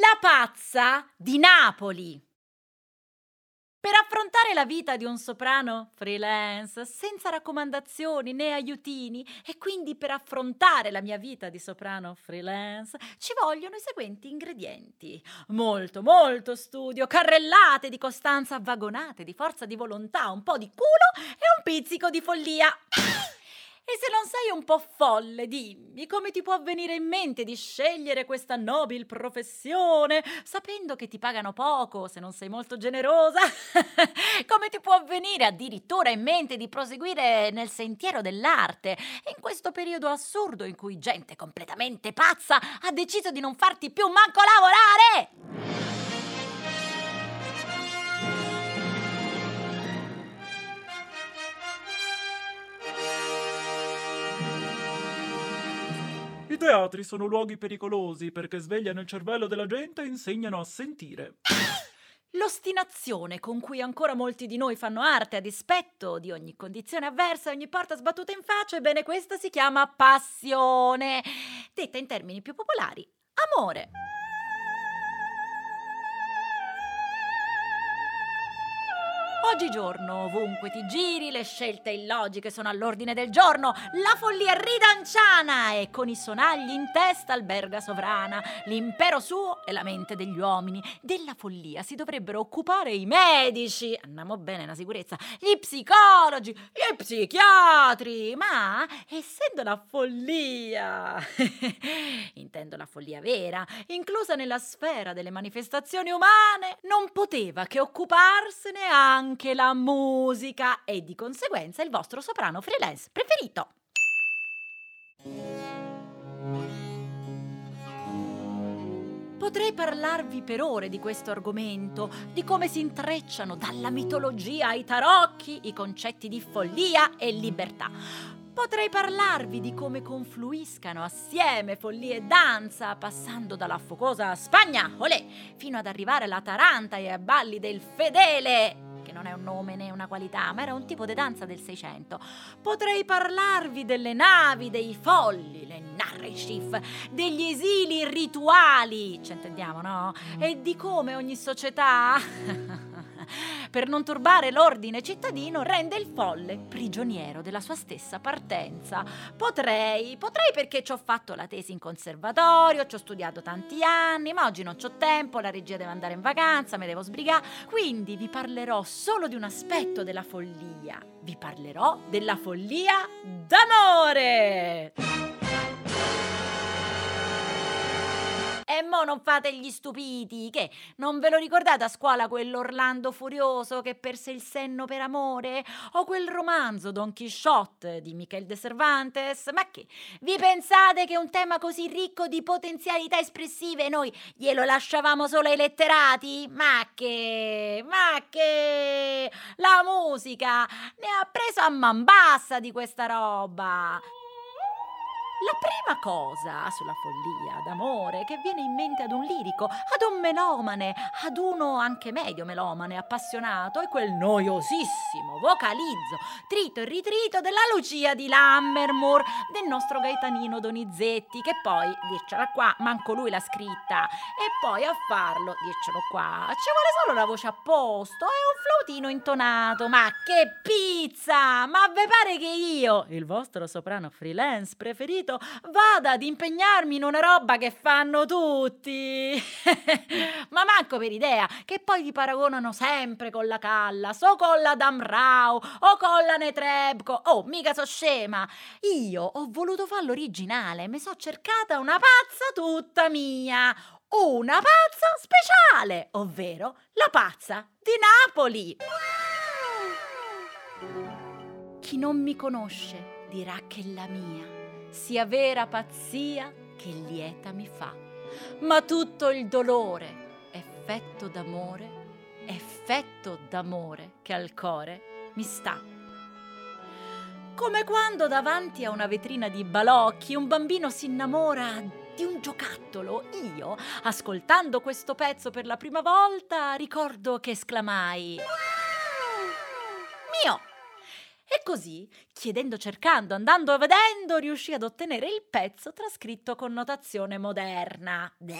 La pazza di Napoli. Per affrontare la vita di un soprano freelance, senza raccomandazioni né aiutini, e quindi per affrontare la mia vita di soprano freelance, ci vogliono i seguenti ingredienti. Molto, molto studio, carrellate di costanza, vagonate di forza di volontà, un po' di culo e un pizzico di follia. E se non sei un po' folle, dimmi come ti può venire in mente di scegliere questa nobile professione, sapendo che ti pagano poco se non sei molto generosa? come ti può venire addirittura in mente di proseguire nel sentiero dell'arte, in questo periodo assurdo in cui gente completamente pazza ha deciso di non farti più manco lavorare? I teatri sono luoghi pericolosi perché svegliano il cervello della gente e insegnano a sentire. L'ostinazione con cui ancora molti di noi fanno arte a dispetto di ogni condizione avversa e ogni porta sbattuta in faccia, ebbene questa si chiama passione. Detta in termini più popolari, amore. Oggigiorno, ovunque ti giri, le scelte illogiche sono all'ordine del giorno, la follia ridanciana e con i sonagli in testa alberga sovrana. L'impero suo è la mente degli uomini. Della follia si dovrebbero occupare i medici, andiamo bene, una sicurezza, gli psicologi, gli psichiatri, ma essendo la follia, intendo la follia vera, inclusa nella sfera delle manifestazioni umane, non poteva che occuparsene anche anche la musica e di conseguenza il vostro soprano freelance preferito. Potrei parlarvi per ore di questo argomento, di come si intrecciano dalla mitologia ai tarocchi i concetti di follia e libertà. Potrei parlarvi di come confluiscano assieme follia e danza, passando dalla focosa Spagna, olè, fino ad arrivare alla Taranta e ai balli del fedele che non è un nome né una qualità, ma era un tipo di danza del Seicento. Potrei parlarvi delle navi, dei folli, le narrative, degli esili rituali, ci intendiamo, no? E di come ogni società per non turbare l'ordine cittadino, rende il folle prigioniero della sua stessa partenza. Potrei, potrei perché ci ho fatto la tesi in conservatorio, ci ho studiato tanti anni, ma oggi non ho tempo, la regia deve andare in vacanza, me devo sbrigare, quindi vi parlerò solo di un aspetto della follia. Vi parlerò della follia d'amore! E mo non fate gli stupiti, che non ve lo ricordate a scuola quell'Orlando furioso che perse il senno per amore? O quel romanzo Don Quixote di Michel de Cervantes? Ma che? Vi pensate che un tema così ricco di potenzialità espressive noi glielo lasciavamo solo ai letterati? Ma che? Ma che? La musica ne ha preso a man bassa di questa roba. La prima cosa sulla follia d'amore che viene in mente ad un lirico, ad un melomane, ad uno anche medio melomane, appassionato, è quel noiosissimo vocalizzo, trito e ritrito della Lucia di Lammermoor, del nostro Gaetanino Donizetti, che poi, dircela qua, manco lui l'ha scritta, e poi a farlo, dircelo qua, ci vuole solo la voce a posto e un flautino intonato, ma che pizza! Ma ve pare che io, il vostro soprano freelance preferito, vada ad impegnarmi in una roba che fanno tutti. Ma manco per idea che poi ti paragonano sempre con la Callas o con la Damrau o con la Netrebko. Oh, mica so scema. Io ho voluto fare l'originale, mi so cercata una pazza tutta mia. Una pazza speciale, ovvero la pazza di Napoli. Chi non mi conosce dirà che la mia sia vera pazzia che lieta mi fa. Ma tutto il dolore effetto d'amore, effetto d'amore che al core mi sta. Come quando davanti a una vetrina di balocchi un bambino si innamora di un giocattolo, io, ascoltando questo pezzo per la prima volta, ricordo che esclamai Mio! E così, chiedendo, cercando, andando vedendo, riuscì ad ottenere il pezzo trascritto con notazione moderna. Beh,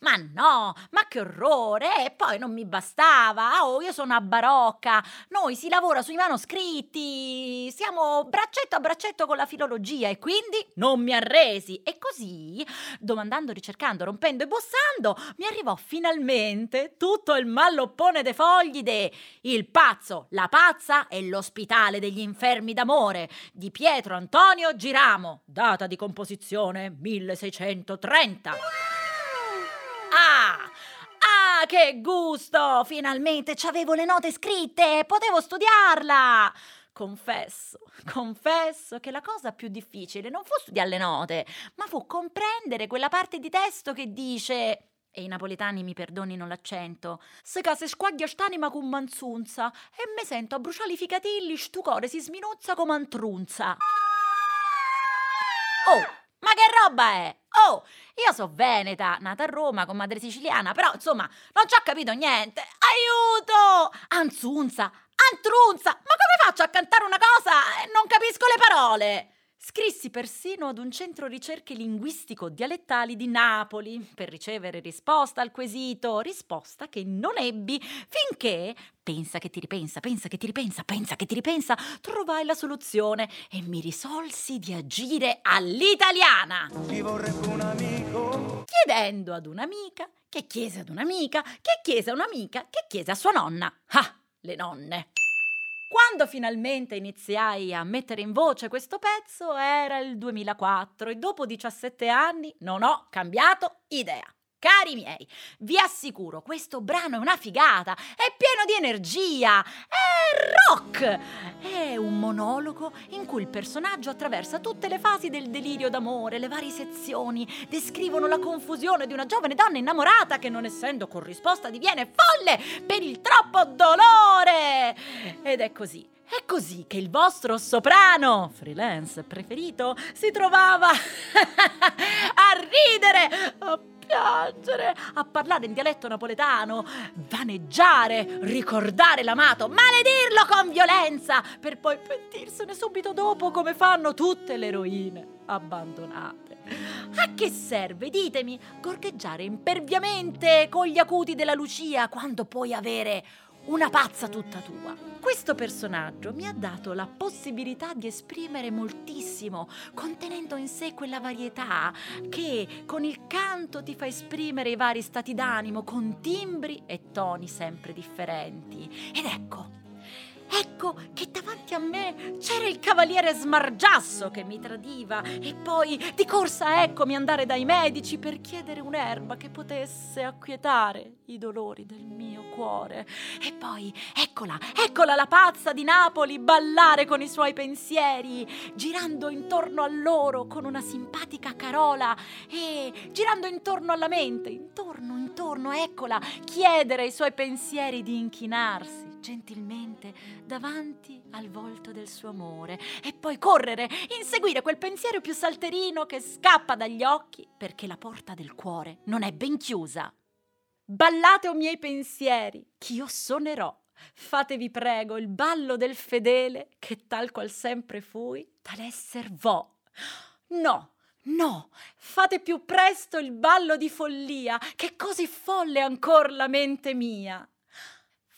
ma no, ma che orrore! E poi non mi bastava. Oh, io sono a barocca. Noi si lavora sui manoscritti. Siamo braccetto a braccetto con la filologia e quindi non mi arresi. E così, domandando, ricercando, rompendo e bussando, mi arrivò finalmente tutto il malloppone dei fogli de Il pazzo, la pazza e l'ospitale Tribunale degli infermi d'amore di Pietro Antonio Giramo, data di composizione 1630. Ah! Ah, che gusto! Finalmente c'avevo le note scritte, potevo studiarla! Confesso, confesso che la cosa più difficile non fu studiare le note, ma fu comprendere quella parte di testo che dice e i napoletani mi perdonino l'accento, se ca se squaglia st'anima con manzunza e me sento a bruciare i ficatilli, stu core si sminuzza come antrunza. Oh, ma che roba è? Oh, io so veneta, nata a Roma con madre siciliana, però insomma non ci ho capito niente. Aiuto! Anzunza, antrunza, ma come faccio a cantare una cosa e non capisco le parole? Scrissi persino ad un centro ricerche linguistico-dialettali di Napoli per ricevere risposta al quesito, risposta che non ebbi finché, pensa che ti ripensa, pensa che ti ripensa, pensa che ti ripensa, trovai la soluzione e mi risolsi di agire all'italiana. Ci vorrebbe un amico. Chiedendo ad un'amica, che chiese ad un'amica, che chiese a un'amica, che chiese a sua nonna. Ah, le nonne. Quando finalmente iniziai a mettere in voce questo pezzo era il 2004 e dopo 17 anni non ho cambiato idea. Cari miei, vi assicuro, questo brano è una figata, è pieno di energia, è rock! È un monologo in cui il personaggio attraversa tutte le fasi del delirio d'amore, le varie sezioni, descrivono la confusione di una giovane donna innamorata che non essendo corrisposta diviene folle per il troppo dolore. Ed è così. È così che il vostro soprano freelance preferito si trovava a ridere, piangere, a parlare in dialetto napoletano, vaneggiare, ricordare l'amato, maledirlo con violenza, per poi pentirsene subito dopo come fanno tutte le eroine abbandonate. A che serve, ditemi, gorgheggiare imperviamente con gli acuti della Lucia quando puoi avere una pazza tutta tua. Questo personaggio mi ha dato la possibilità di esprimere moltissimo, contenendo in sé quella varietà che con il canto ti fa esprimere i vari stati d'animo con timbri e toni sempre differenti. Ed ecco, Ecco che davanti a me c'era il cavaliere smargiasso che mi tradiva e poi di corsa eccomi andare dai medici per chiedere un'erba che potesse acquietare i dolori del mio cuore. E poi eccola, eccola la pazza di Napoli ballare con i suoi pensieri, girando intorno a loro con una simpatica carola e girando intorno alla mente, intorno, intorno, eccola, chiedere ai suoi pensieri di inchinarsi gentilmente davanti al volto del suo amore e poi correre, inseguire quel pensiero più salterino che scappa dagli occhi perché la porta del cuore non è ben chiusa. Ballate o miei pensieri, ch'io sonerò. Fatevi prego il ballo del fedele che tal qual sempre fui, tal esser vo. No, No, fate più presto il ballo di follia, che così folle ancor la mente mia.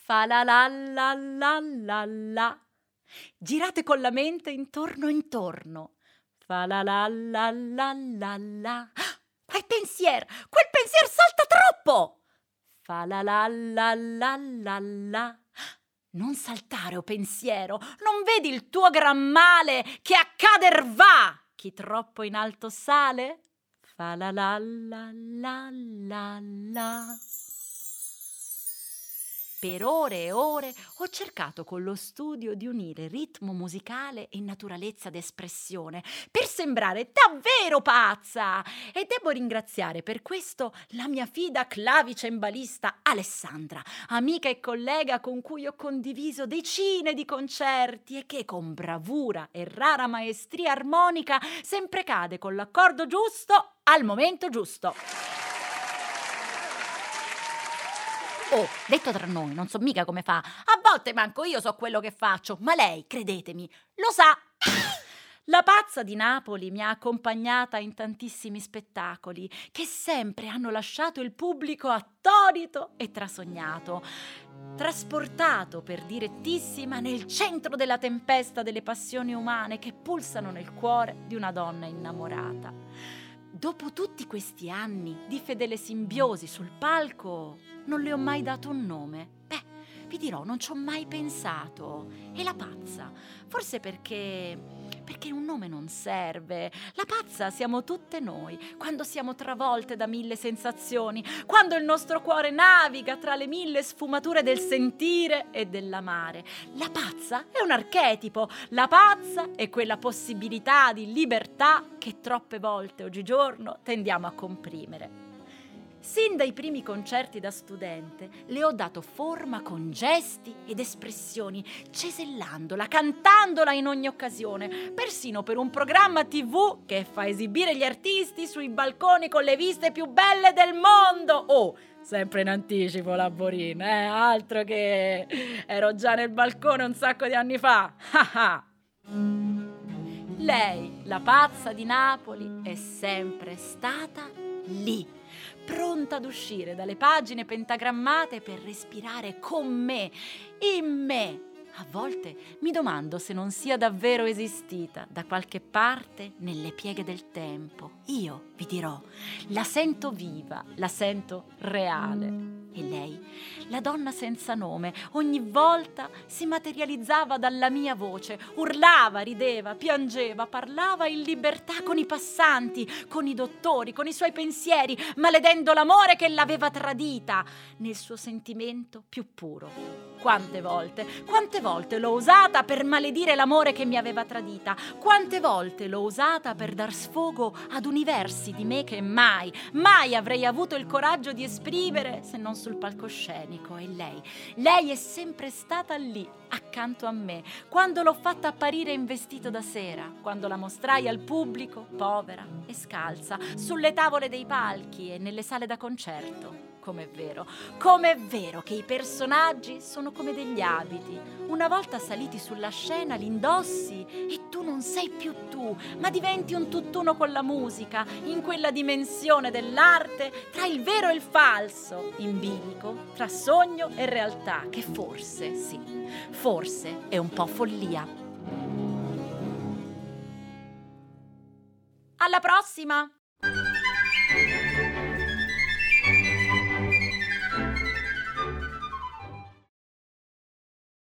Fa la la la la la la. Girate con la mente intorno intorno. Fa la la la la la la. Quel pensiero, quel pensiero salta troppo. Fa la la la la la la. Non saltare, o oh pensiero, non vedi il tuo gran male che accader va chi troppo in alto sale? Fa la la la la la la. Per ore e ore ho cercato con lo studio di unire ritmo musicale e naturalezza d'espressione per sembrare davvero pazza e devo ringraziare per questo la mia fida clavicembalista Alessandra, amica e collega con cui ho condiviso decine di concerti e che con bravura e rara maestria armonica sempre cade con l'accordo giusto al momento giusto. Oh, detto tra noi, non so mica come fa. A volte manco io so quello che faccio, ma lei, credetemi, lo sa. La pazza di Napoli mi ha accompagnata in tantissimi spettacoli che sempre hanno lasciato il pubblico attonito e trasognato, trasportato per direttissima nel centro della tempesta delle passioni umane che pulsano nel cuore di una donna innamorata. Dopo tutti questi anni di fedele simbiosi sul palco, non le ho mai dato un nome. Beh, vi dirò, non ci ho mai pensato. E la pazza? Forse perché perché un nome non serve. La pazza siamo tutte noi, quando siamo travolte da mille sensazioni, quando il nostro cuore naviga tra le mille sfumature del sentire e dell'amare. La pazza è un archetipo, la pazza è quella possibilità di libertà che troppe volte oggigiorno tendiamo a comprimere. Sin dai primi concerti da studente le ho dato forma con gesti ed espressioni, cesellandola, cantandola in ogni occasione, persino per un programma tv che fa esibire gli artisti sui balconi con le viste più belle del mondo. Oh, sempre in anticipo la Borina, eh? altro che ero già nel balcone un sacco di anni fa. Lei, la pazza di Napoli, è sempre stata lì pronta ad uscire dalle pagine pentagrammate per respirare con me, in me. A volte mi domando se non sia davvero esistita da qualche parte nelle pieghe del tempo. Io, vi dirò, la sento viva, la sento reale. E lei, la donna senza nome, ogni volta si materializzava dalla mia voce, urlava, rideva, piangeva, parlava in libertà con i passanti, con i dottori, con i suoi pensieri, maledendo l'amore che l'aveva tradita nel suo sentimento più puro. Quante volte, quante volte l'ho usata per maledire l'amore che mi aveva tradita, quante volte l'ho usata per dar sfogo ad universi di me che mai, mai avrei avuto il coraggio di esprimere se non sul palcoscenico. E lei, lei è sempre stata lì, accanto a me, quando l'ho fatta apparire in vestito da sera, quando la mostrai al pubblico, povera e scalza, sulle tavole dei palchi e nelle sale da concerto. Com'è vero, com'è vero che i personaggi sono come degli abiti. Una volta saliti sulla scena li indossi e tu non sei più tu, ma diventi un tutt'uno con la musica, in quella dimensione dell'arte tra il vero e il falso, in bilico tra sogno e realtà, che forse, sì, forse è un po' follia. Alla prossima!